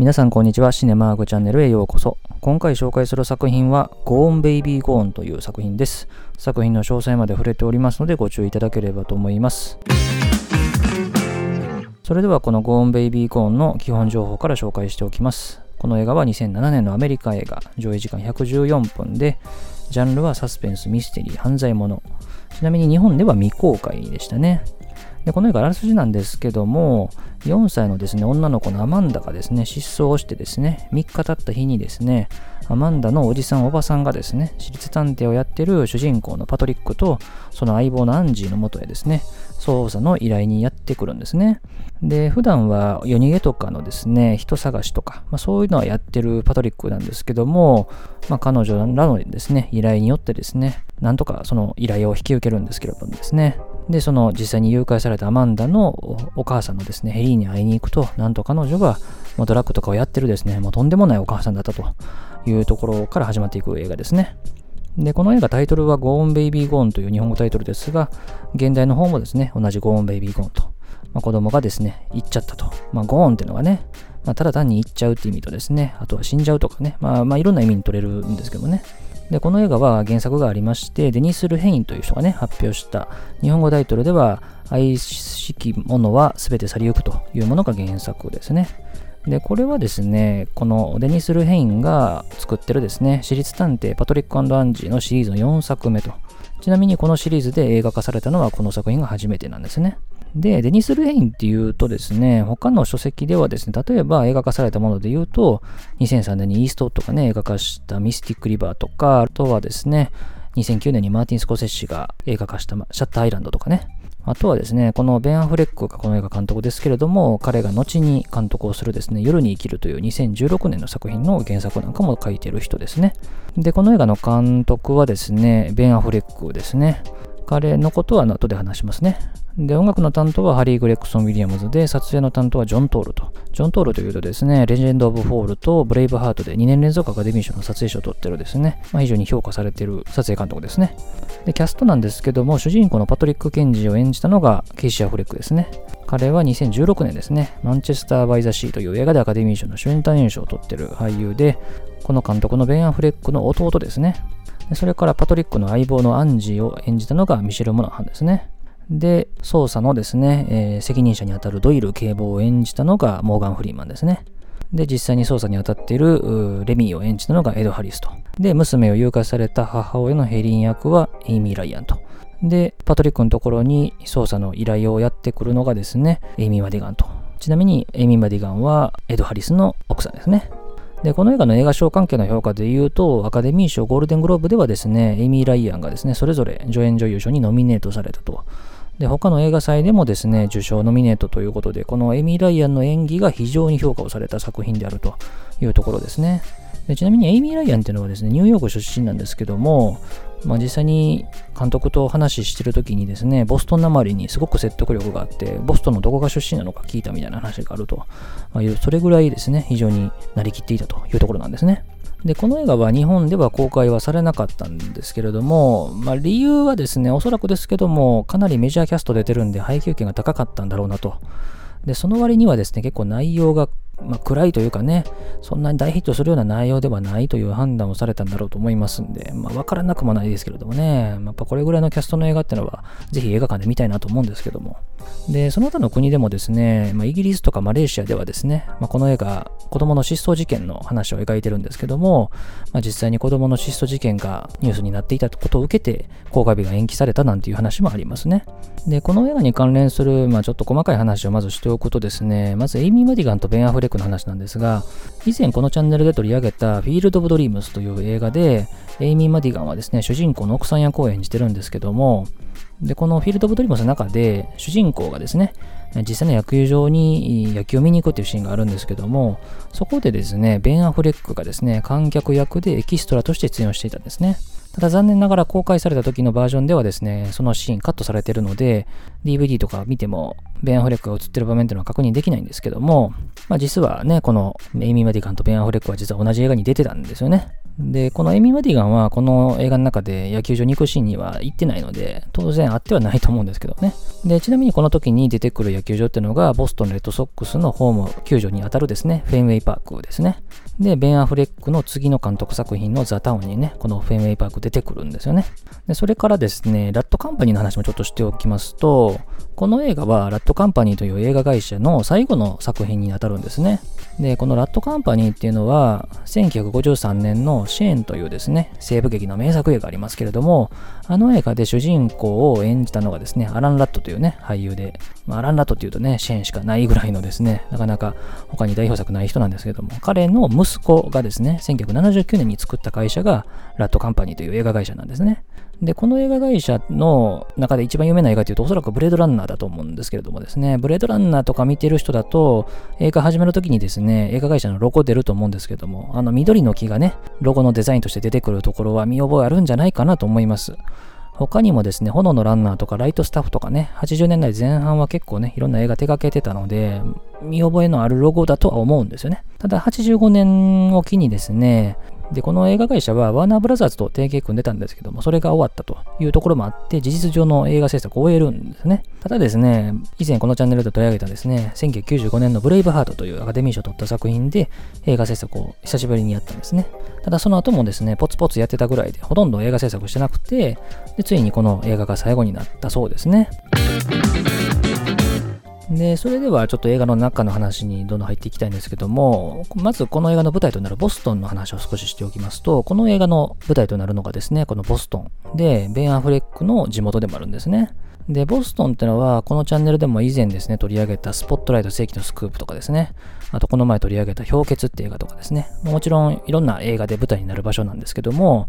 皆さんこんにちは。シネマーグチャンネルへようこそ。今回紹介する作品は Gone Baby Gone という作品です。作品の詳細まで触れておりますのでご注意いただければと思います。それではこの Gone Baby Gone の基本情報から紹介しておきます。この映画は2007年のアメリカ映画、上映時間114分で、ジャンルはサスペンス、ミステリー、犯罪者。ちなみに日本では未公開でしたね。で、この映画あらすじなんですけども、4歳のですね、女の子のアマンダがですね、失踪をしてですね、3日経った日にですね、アマンダのおじさん、おばさんがですね、私立探偵をやってる主人公のパトリックと、その相棒のアンジーのもとへですね、捜査の依頼にやってくるんですね。で、普段は夜逃げとかのですね、人探しとか、まあ、そういうのはやってるパトリックなんですけども、まあ、彼女らのですね、依頼によってですね、なんとかその依頼を引き受けるんですけれどもですね、で、その実際に誘拐されたアマンダのお母さんのですね、ヘリーに会いに行くと、なんと彼女がもうドラッグとかをやってるですね、もうとんでもないお母さんだったというところから始まっていく映画ですね。で、この映画タイトルは Go on Baby Go On という日本語タイトルですが、現代の方もですね、同じ Go on Baby Go On と、まあ、子供がですね、行っちゃったと。まあ、ゴーンっていうのがね、まあ、ただ単に行っちゃうっていう意味とですね、あとは死んじゃうとかね、まあ、まあ、いろんな意味に取れるんですけどね、で、この映画は原作がありまして、デニス・ルヘインという人がね、発表した日本語タイトルでは、愛しきものは全て去りゆくというものが原作ですね。で、これはですね、このデニス・ルヘインが作ってるですね、私立探偵パトリック＆アンジーのシリーズの4作目と。ちなみにこのシリーズで映画化されたのはこの作品が初めてなんですね。で、デニス・ルヘインっていうとですね、他の書籍ではですね、例えば映画化されたもので言うと、2003年にイーストウッドがね、映画化したミスティック・リバーとか、あとはですね、2009年にマーティン・スコセッシが映画化したシャッターアイランドとかね、あとはですね、このベン・アフレックがこの映画監督ですけれども、彼が後に監督をするですね、夜に生きるという2016年の作品の原作なんかも書いてる人ですね。で、この映画の監督はですね、ベン・アフレックですね。彼のことは後で話しますね。で、音楽の担当はハリー・グレックソン・ウィリアムズで、撮影の担当はジョン・トールと。ジョン・トールというとですね、レジェンド・オブ・フォールとブレイブ・ハートで2年連続アカデミー賞の撮影賞を取ってるですね、まあ、非常に評価されている撮影監督ですね。で、キャストなんですけども、主人公のパトリック・ケンジを演じたのがケイシア・フレックですね。彼は2016年ですね、マンチェスター・バイ・ザ・シーという映画でアカデミー賞の主演男優賞を取ってる俳優で、この監督のベン・アフレックの弟ですね。それからパトリックの相棒のアンジーを演じたのがミシェル・モナハンですね。で、捜査のですね、えー、責任者にあたるドイル警棒を演じたのがモーガン・フリーマンですね。で、実際に捜査に当たっているレミーを演じたのがエド・ハリスと。で、娘を誘拐された母親のヘリン役はエイミー・ライアンと。で、パトリックのところに捜査の依頼をやってくるのがですね、エイミー・マディガンと。ちなみに、エイミー・マディガンはエド・ハリスの奥さんですね。で、この映画の映画賞関係の評価で言うと、アカデミー賞ゴールデングローブではですね、エミー・ライアンがですね、それぞれ助演女優賞にノミネートされたと。で、他の映画祭でもですね、受賞ノミネートということで、このエミー・ライアンの演技が非常に評価をされた作品であるというところですね。でちなみにエイミー・ライアンっていうのはですね、ニューヨーク出身なんですけども、まあ、実際に監督と話してる時にですね、ボストンなまりにすごく説得力があって、ボストンのどこが出身なのか聞いたみたいな話があると、まあ、それぐらいですね、非常になりきっていたというところなんですね。で、この映画は日本では公開はされなかったんですけれども、まあ、理由はですね、おそらくですけども、かなりメジャーキャスト出てるんで配給権が高かったんだろうなと。で、その割にはですね、結構内容がまあ、暗いというかね、そんなに大ヒットするような内容ではないという判断をされたんだろうと思いますんで、まあ、わからなくもないですけれどもね、やっぱこれぐらいのキャストの映画ってのは、ぜひ映画館で見たいなと思うんですけども。で、その他の国でもですね、まあ、イギリスとかマレーシアではですね、まあ、この映画、子供の失踪事件の話を描いてるんですけども、まあ、実際に子供の失踪事件がニュースになっていたことを受けて、公開日が延期されたなんていう話もありますね。で、この映画に関連する、まあ、ちょっと細かい話をまずしておくとですね、まずエイミー・マディガンとベン・アフレクの話なんですが、以前このチャンネルで取り上げたフィールド・オブ・ドリームスという映画で、エイミー・マディガンはですね、主人公の奥さん役を演じてるんですけども、で、このフィールド・オブ・ドリームスの中で、主人公がですね、実際の野球場に野球を見に行くっていうシーンがあるんですけども、そこでですね、ベン・アフレックがですね、観客役でエキストラとして出演をしていたんですね。ただ残念ながら公開された時のバージョンではですね、そのシーンカットされてるので、DVD とか見ても、ベン・アフレックが映ってる場面っていうのは確認できないんですけども、まあ実はね、このエイミー・マディカンとベン・アフレックは実は同じ映画に出てたんですよね。で、このエミ・マディガンはこの映画の中で野球場に行くシーンには行ってないので、当然あってはないと思うんですけどね。で、ちなみにこの時に出てくる野球場っていうのが、ボストンレッドソックスのホーム球場にあたるですね、フェンウェイパークですね。で、ベン・アフレックの次の監督作品のザ・タウンにね、このフェンウェイパーク出てくるんですよね。で、それからですね、ラットカンパニーの話もちょっとしておきますと、この映画はラットカンパニーという映画会社の最後の作品にあたるんですね。で、このラットカンパニーっていうのは、1953年のシェーンというですね、西部劇の名作映画ありますけれども、あの映画で主人公を演じたのがですね、アラン・ラットというね、俳優で、まあ、アラン・ラットっていうとね、シェーンしかないぐらいのですね、なかなか他に代表作ない人なんですけども、彼の息子がですね、1979年に作った会社が、ラットカンパニーという映画会社なんですね。で、この映画会社の中で一番有名な映画というと、おそらくブレードランナーだと思うんですけれどもですね、ブレードランナーとか見てる人だと、映画始めるときにですね、映画会社のロゴ出ると思うんですけども、あの緑の木がね、ロゴのデザインとして出てくるところは見覚えあるんじゃないかなと思います。他にもですね、炎のランナーとかライトスタッフとかね、80年代前半は結構ね、いろんな映画手掛けてたので、見覚えのあるロゴだとは思うんですよね。ただ85年を機にですね、で、この映画会社はワーナーブラザーズと提携組んでたんですけども、それが終わったというところもあって、事実上の映画制作を終えるんですね。ただですね、以前このチャンネルで取り上げたですね、1995年のブレイブハートというアカデミー賞を取った作品で映画制作を久しぶりにやったんですね。ただその後もですね、ポツポツやってたぐらいで、ほとんど映画制作してなくて、で、ついにこの映画が最後になったそうですね。で、それではちょっと映画の中の話にどんどん入っていきたいんですけども、まずこの映画の舞台となるボストンの話を少ししておきますと、この映画の舞台となるのがですね、このボストン。で、ベン・アフレックの地元でもあるんですね。で、ボストンってのは、このチャンネルでも以前ですね、取り上げたスポットライト世紀のスクープとかですね、あとこの前取り上げた氷結って映画とかですね、もちろんいろんな映画で舞台になる場所なんですけども、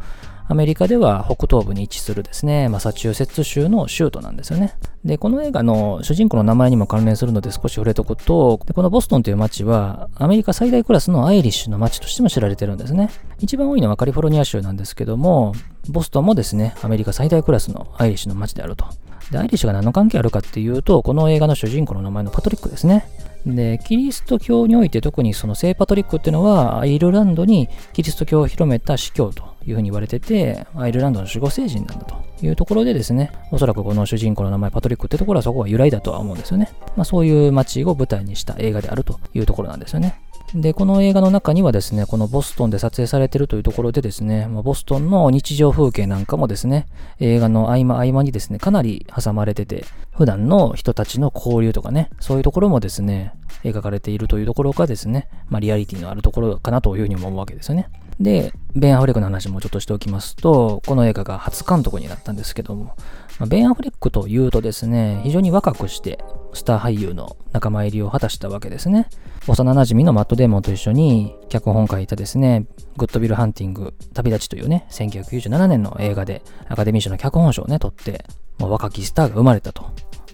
アメリカでは北東部に位置するですね、マサチューセッツ州の州都なんですよね。で、この映画の主人公の名前にも関連するので少し触れとくと、このボストンという街はアメリカ最大クラスのアイリッシュの街としても知られてるんですね。一番多いのはカリフォルニア州なんですけども、ボストンもですね、アメリカ最大クラスのアイリッシュの街であると。で、アイリッシュが何の関係あるかっていうと、この映画の主人公の名前のパトリックですね。で、キリスト教において特にその聖パトリックっていうのはアイルランドにキリスト教を広めた司教というふうに言われてて、アイルランドの守護聖人なんだというところでですね、おそらくこの主人公の名前パトリックってところはそこは由来だとは思うんですよね。まあそういう街を舞台にした映画であるというところなんですよね。で、この映画の中にはですね、このボストンで撮影されているというところでですね、ボストンの日常風景なんかもですね、映画の合間合間にですね、かなり挟まれてて、普段の人たちの交流とかね、そういうところもですね、描かれているというところがですね、まあリアリティのあるところかなというふうに思うわけですよね。で、ベン・アフレックの話もちょっとしておきますと、この映画が初監督になったんですけども、まあ、ベン・アフレックというとですね、非常に若くしてスター俳優の仲間入りを果たしたわけですね。幼馴染のマット・デーモンと一緒に脚本書いたですね、グッドビル・ハンティング、旅立ちというね、1997年の映画でアカデミー賞の脚本賞をね、取って、もう若きスターが生まれたと。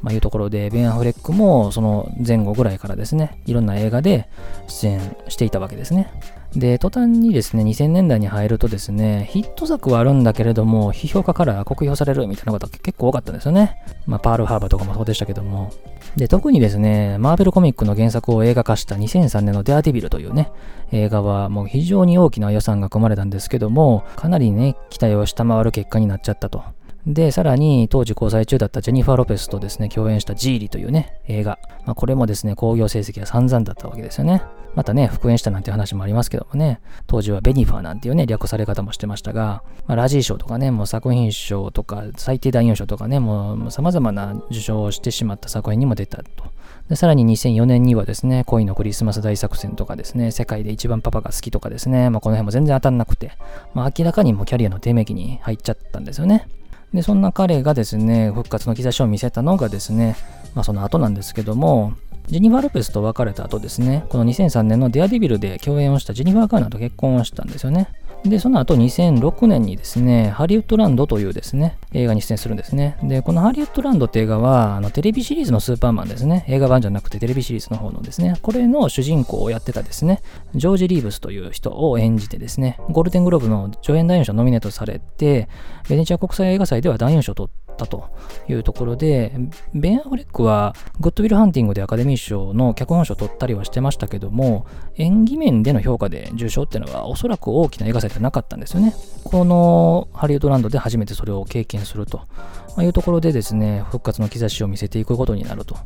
まあ、いうところで、ベン・アフレックもその前後ぐらいからですね、いろんな映画で出演していたわけですね。で、途端にですね、2000年代に入るとですね、ヒット作はあるんだけれども、批評家から酷評されるみたいなことが結構多かったんですよね。まあ、パールハーバーとかもそうでしたけども。で、特にですね、マーベルコミックの原作を映画化した2003年のデアデビルというね、映画はもう非常に大きな予算が組まれたんですけども、かなりね、期待を下回る結果になっちゃったと。で、さらに当時交際中だったジェニファー・ロペスとですね、共演したジーリというね、映画。まあ、これもですね、興行成績が散々だったわけですよね。またね、復縁したなんて話もありますけどもね、当時はベニファーなんていうね、略され方もしてましたが、まあ、ラジー賞とかね、もう作品賞とか、最低男優賞とかね、もう様々な受賞をしてしまった作品にも出たと。で、さらに2004年にはですね、恋のクリスマス大作戦とかですね、世界で一番パパが好きとかですね、まあ、この辺も全然当たんなくて、まあ、明らかにもうキャリアの低迷期に入っちゃったんですよね。で、そんな彼がですね、復活の兆しを見せたのがですね、まあその後なんですけども、ジェニファー・ロペスと別れた後ですね、この2003年のデアデビルで共演をしたジェニファー・ガーナーと結婚をしたんですよね。で、その後2006年にですね、ハリウッドランドというですね、映画に出演するんですね。で、このハリウッドランドって映画は、あのテレビシリーズのスーパーマンですね。映画版じゃなくてテレビシリーズの方のですね、これの主人公をやってたですね、ジョージ・リーブスという人を演じてですね、ゴールデングローブの助演男優賞ノミネートされて、ベネチア国際映画祭では男優賞を取っったというところで、ベン・アフレックはグッドウィル・ハンティングでアカデミー賞の脚本賞を取ったりはしてましたけども、演技面での評価で受賞っていうのはおそらく大きな映画祭ではなかったんですよね。このハリウッドランドで初めてそれを経験するというところでですね、復活の兆しを見せていくことになると。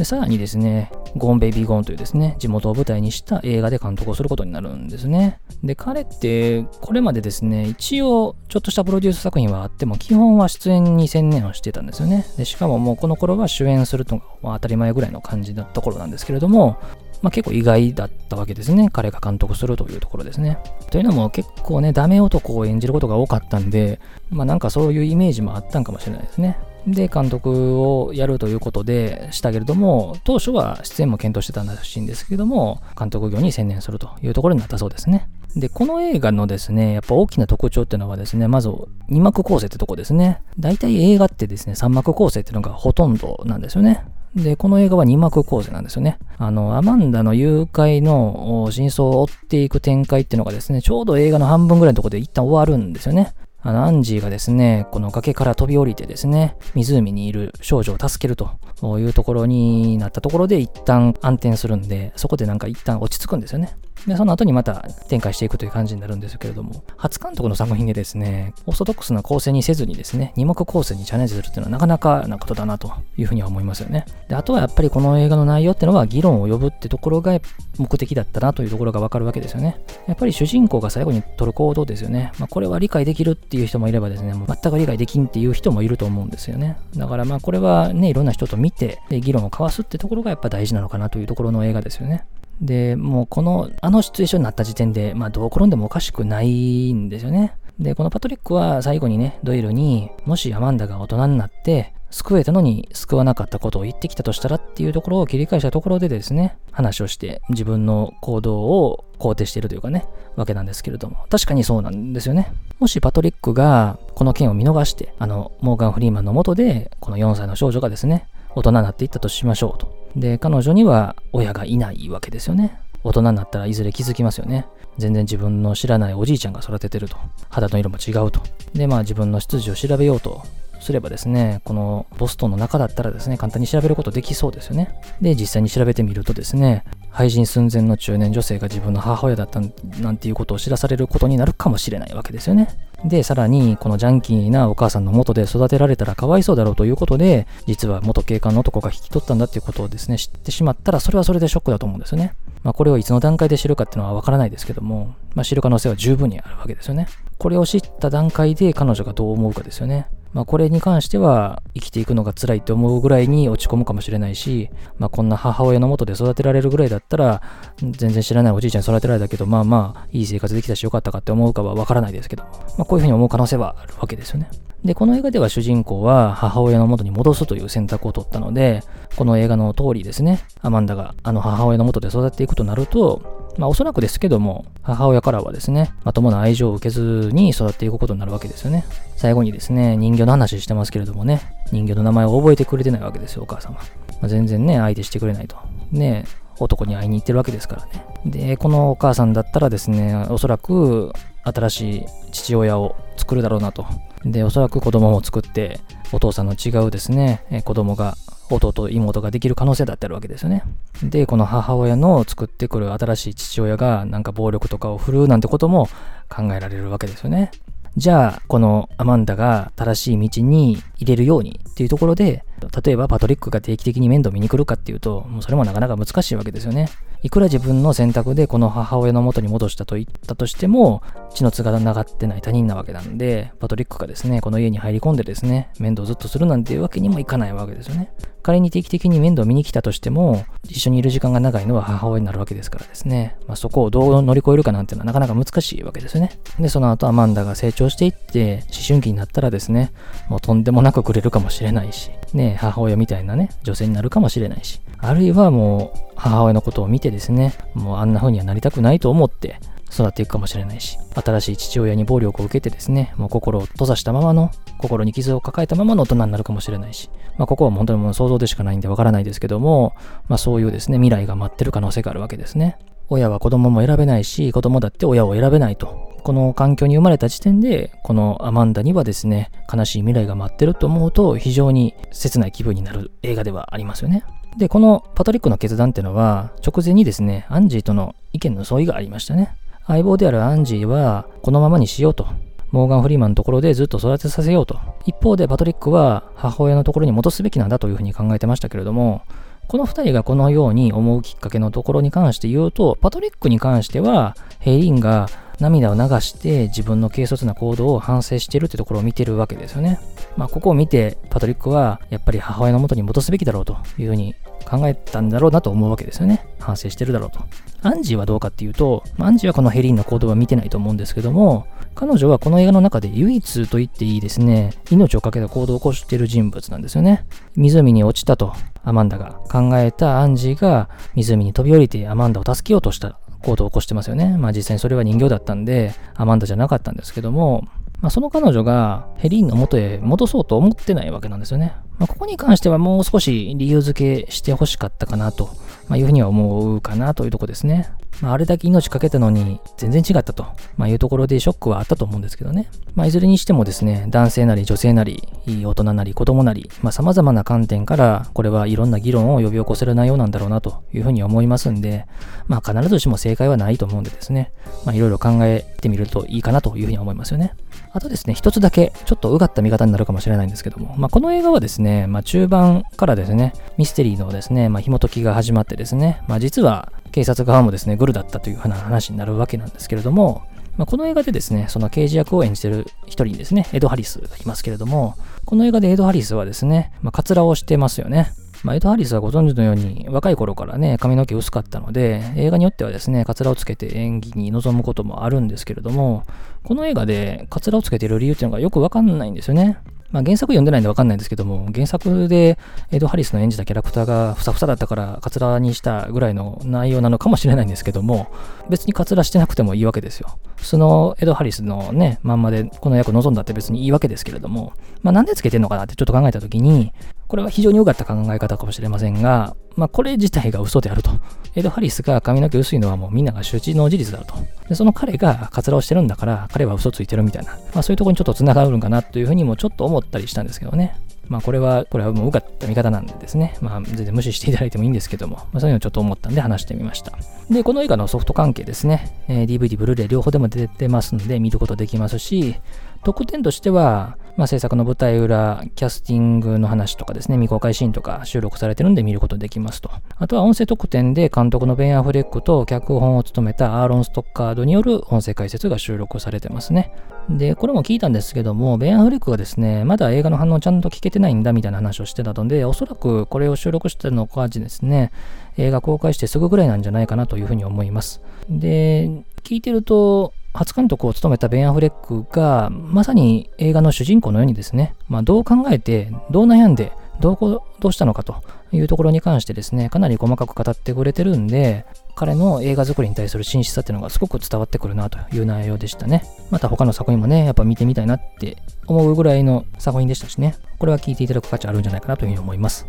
で、さらにですね、ゴーンベイビーゴーンというですね、地元を舞台にした映画で監督をすることになるんですね。で、彼って、これまでですね、一応、ちょっとしたプロデュース作品はあっても、基本は出演に専念をしてたんですよね。で、しかももうこの頃は主演するのが当たり前ぐらいの感じだった頃なんですけれども、まあ、結構意外だったわけですね。彼が監督するというところですね。というのも結構ね、ダメ男を演じることが多かったんで、まあなんかそういうイメージもあったんかもしれないですね。で、監督をやるということでしたけれども、当初は出演も検討してたらしいんですけども、監督業に専念するというところになったそうですね。で、この映画のですね、やっぱ大きな特徴っていうのはですね、まず2幕構成ってとこですね。大体映画ってですね、3幕構成っていうのがほとんどなんですよね。で、この映画は2幕構成なんですよね。あの、アマンダの誘拐の真相を追っていく展開っていうのがですね、ちょうど映画の半分ぐらいのところで一旦終わるんですよね。あの、アンジーがですね、この崖から飛び降りてですね、湖にいる少女を助けるというところになったところで一旦暗転するんで、そこでなんか一旦落ち着くんですよね。で、その後にまた展開していくという感じになるんですけれども、初監督の作品でですね、オーソドックスな構成にせずにですね、二目構成にチャレンジするっていうのはなかなかなことだなというふうには思いますよね。で、あとはやっぱりこの映画の内容っていうのは議論を呼ぶってところが目的だったなというところがわかるわけですよね。やっぱり主人公が最後に取る行動ですよね。まあ、これは理解できるっていう人もいればですね、もう全く理解できんっていう人もいると思うんですよね。だからまあこれはね、いろんな人と見て、議論を交わすってところがやっぱ大事なのかなというところの映画ですよね。で、もうこの、あのシチュエーションになった時点で、まあどう転んでもおかしくないんですよね。で、このパトリックは最後にね、ドイルに、もしアマンダが大人になって、救えたのに救わなかったことを言ってきたとしたらっていうところを切り返したところでですね、話をして自分の行動を肯定しているというかね、わけなんですけれども、確かにそうなんですよね。もしパトリックがこの件を見逃して、あの、モーガン・フリーマンのもとで、この4歳の少女がですね、大人になっていったとしましょうと。で、彼女には親がいないわけですよね。大人になったらいずれ気づきますよね。全然自分の知らないおじいちゃんが育ててると。肌の色も違うと。で、まあ自分の出自を調べようとすればですね、このボストンの中だったらですね、簡単に調べることできそうですよね。で、実際に調べてみるとですね、廃人寸前の中年女性が自分の母親だったなんていうことを知らされることになるかもしれないわけですよね。で、さらに、このジャンキーなお母さんの元で育てられたらかわいそうだろうということで、実は元警官の男が引き取ったんだっていうことをですね、知ってしまったら、それはそれでショックだと思うんですよね。まあ、これをいつの段階で知るかっていうのはわからないですけども、まあ、知る可能性は十分にあるわけですよね。これを知った段階で彼女がどう思うかですよね。まあ、これに関しては生きていくのが辛いって思うぐらいに落ち込むかもしれないし、まあ、こんな母親のもとで育てられるぐらいだったら、全然知らないおじいちゃんに育てられたけど、まあまあ、いい生活できたしよかったかって思うかはわからないですけど、まあ、こういうふうに思う可能性はあるわけですよね。で、この映画では主人公は母親の元に戻すという選択を取ったので、この映画の通りですね、アマンダがあの母親の元で育っていくとなると、まあおそらくですけども、母親からはですね、まともな愛情を受けずに育っていくことになるわけですよね。最後にですね、人形の話してますけれどもね、人形の名前を覚えてくれてないわけですよ、お母様。まあ、全然ね、相手してくれないと。ね、男に会いに行ってるわけですからね。で、このお母さんだったらですね、おそらく新しい父親を作るだろうなと。で、おそらく子供も作って、お父さんの違うですね、子供が、弟、妹ができる可能性だってあるわけですよね。で、この母親の作ってくる新しい父親がなんか暴力とかを振るうなんてことも考えられるわけですよね。じゃあ、このアマンダが正しい道に入れるようにっていうところで、例えばパトリックが定期的に面倒見に来るかっていうと、もうそれもなかなか難しいわけですよね。いくら自分の選択でこの母親の元に戻したと言ったとしても、血の血が流ってない他人なわけなんで、パトリックがですね、この家に入り込んでですね、面倒ずっとするなんていうわけにもいかないわけですよね。仮に定期的に面倒見に来たとしても、一緒にいる時間が長いのは母親になるわけですからですね。まあ、そこをどう乗り越えるかなんていうのはなかなか難しいわけですよね。で、その後アマンダが成長していって、思春期になったらですね、もうとんでもなくくれるかもしれないし、ね、母親みたいなね、女性になるかもしれないし、あるいはもう母親のことを見てですね、もうあんな風にはなりたくないと思って育っていくかもしれないし、新しい父親に暴力を受けてですね、もう心を閉ざしたままの、心に傷を抱えたままの大人になるかもしれないし、まあここは本当にもう想像でしかないんでわからないですけども、まあそういうですね、未来が待ってる可能性があるわけですね。親は子供も選べないし、子供だって親を選べないと。この環境に生まれた時点で、このアマンダにはですね、悲しい未来が待ってると思うと、非常に切ない気分になる映画ではありますよね。で、このパトリックの決断っていうのは、直前にですね、アンジーとの意見の相違がありましたね。相棒であるアンジーは、このままにしようと。モーガン・フリーマンのところでずっと育てさせようと。一方でパトリックは母親のところに戻すべきなんだというふうに考えてましたけれども、この2人がこのように思うきっかけのところに関して言うと、パトリックに関しては、ヘイリンが涙を流して自分の軽率な行動を反省してるってところを見てるわけですよね。まあ、ここを見て、パトリックはやっぱり母親の元に戻すべきだろうというふうに考えたんだろうなと思うわけですよね。反省してるだろうと。アンジーはどうかっていうと、アンジーはこのヘリンの行動は見てないと思うんですけども、彼女はこの映画の中で唯一と言っていいですね、命を懸けた行動を起こしている人物なんですよね。湖に落ちたとアマンダが考えたアンジーが湖に飛び降りてアマンダを助けようとした行動を起こしてますよね。まあ実際にそれは人形だったんで、アマンダじゃなかったんですけども、まあ、その彼女がヘリンの元へ戻そうと思ってないわけなんですよね。まあ、ここに関してはもう少し理由付けしてほしかったかなと、ま、いうふうには思うかなというとこですね。まあ、あれだけ命かけたのに全然違ったと、ま、いうところでショックはあったと思うんですけどね。まあ、いずれにしてもですね、男性なり女性なり、大人なり子供なり、まあ、様々な観点から、これはいろんな議論を呼び起こせる内容なんだろうなというふうに思いますんで、まあ、必ずしも正解はないと思うんでですね、まあ、いろいろ考えてみるといいかなというふうに思いますよね。あとですね、一つだけ、ちょっとうがった見方になるかもしれないんですけども、まあ、この映画はですね、まあ、中盤からですね、ミステリーのですね、まあ、紐解きが始まってですね、まあ、実は警察側もですね、グルだったという話になるわけなんですけれども、まあ、この映画でですね、その刑事役を演じてる一人にですね、エド・ハリスがいますけれども、この映画でエド・ハリスはですね、まあ、カツラをしてますよね。まあ、エド・ハリスはご存知のように若い頃からね、髪の毛薄かったので、映画によってはですね、カツラをつけて演技に臨むこともあるんですけれども、この映画でカツラをつけてる理由っていうのがよくわかんないんですよね。まあ、原作読んでないんでわかんないんですけども、原作でエド・ハリスの演じたキャラクターがふさふさだったからカツラにしたぐらいの内容なのかもしれないんですけども、別にカツラしてなくてもいいわけですよ。そのエド・ハリスのね、まんまでこの役望んだって別にいいわけですけれども、まあ、なんでつけてんのかなってちょっと考えたときに、これは非常に良かった考え方かもしれませんが、まあ、これ自体が嘘であると。エド・ハリスが髪の毛薄いのはもうみんなが周知の事実だと。で、その彼がカツラをしてるんだから、彼は嘘ついてるみたいな。まあ、そういうとこにちょっと繋がるんかなというふうにもちょっと思ったりしたんですけどね。まあこれは、これはもううかった見方なんでですね。まあ全然無視していただいてもいいんですけども、まあそういうのをちょっと思ったんで話してみました。で、この映画のソフト関係ですね。えー、DVD、ブルーレイ両方でも出てますんで見ることできますし、特典としては、まあ、制作の舞台裏、キャスティングの話とかですね、未公開シーンとか収録されてるんで見ることできますと。あとは音声特典で監督のベン・アフレックと脚本を務めたアーロン・ストッカードによる音声解説が収録されてますね。で、これも聞いたんですけども、ベン・アフレックがですね、まだ映画の反応ちゃんと聞けてないんだみたいな話をしてたので、おそらくこれを収録してるのかですね、映画公開してすぐぐらいなんじゃないかなというふうに思います。で、聞いてると、初監督を務めたベン・アフレックが、まさに映画の主人公のようにですね、まあ、どう考えて、どう悩んで、どうこ、どうしたのかというところに関してですね、かなり細かく語ってくれてるんで、彼の映画作りに対する真摯さっていうのがすごく伝わってくるなという内容でしたね。また他の作品もね、やっぱ見てみたいなって思うぐらいの作品でしたしね、これは聞いていただく価値あるんじゃないかなというふうに思います。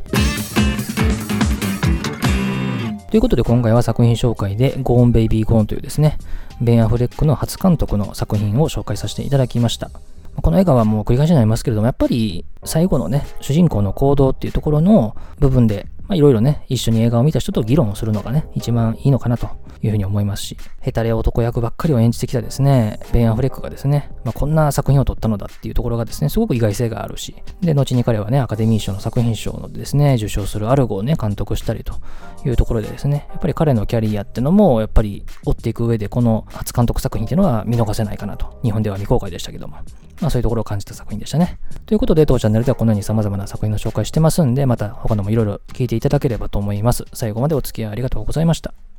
ということで今回は作品紹介で Go On Baby Gone というですね、ベン・アフレックの初監督の作品を紹介させていただきました。この映画はもう繰り返しになりますけれども、やっぱり最後のね、主人公の行動っていうところの部分で、いろいろね、一緒に映画を見た人と議論をするのがね、一番いいのかなというふうに思いますし、ヘタレ男役ばっかりを演じてきたですね、ベン・アフレックがですね、まあ、こんな作品を撮ったのだっていうところがですね、すごく意外性があるし、で、後に彼はね、アカデミー賞の作品賞のですね、受賞するアルゴをね、監督したりというところでですね、やっぱり彼のキャリアってのも、やっぱり追っていく上で、この初監督作品っていうのは見逃せないかなと。日本では未公開でしたけども。まあそういうところを感じた作品でしたね。ということで、当チャンネルではこのように様々な作品の紹介してますんで、また他のもいろいろ聞いていただければと思います。最後までお付き合いありがとうございました。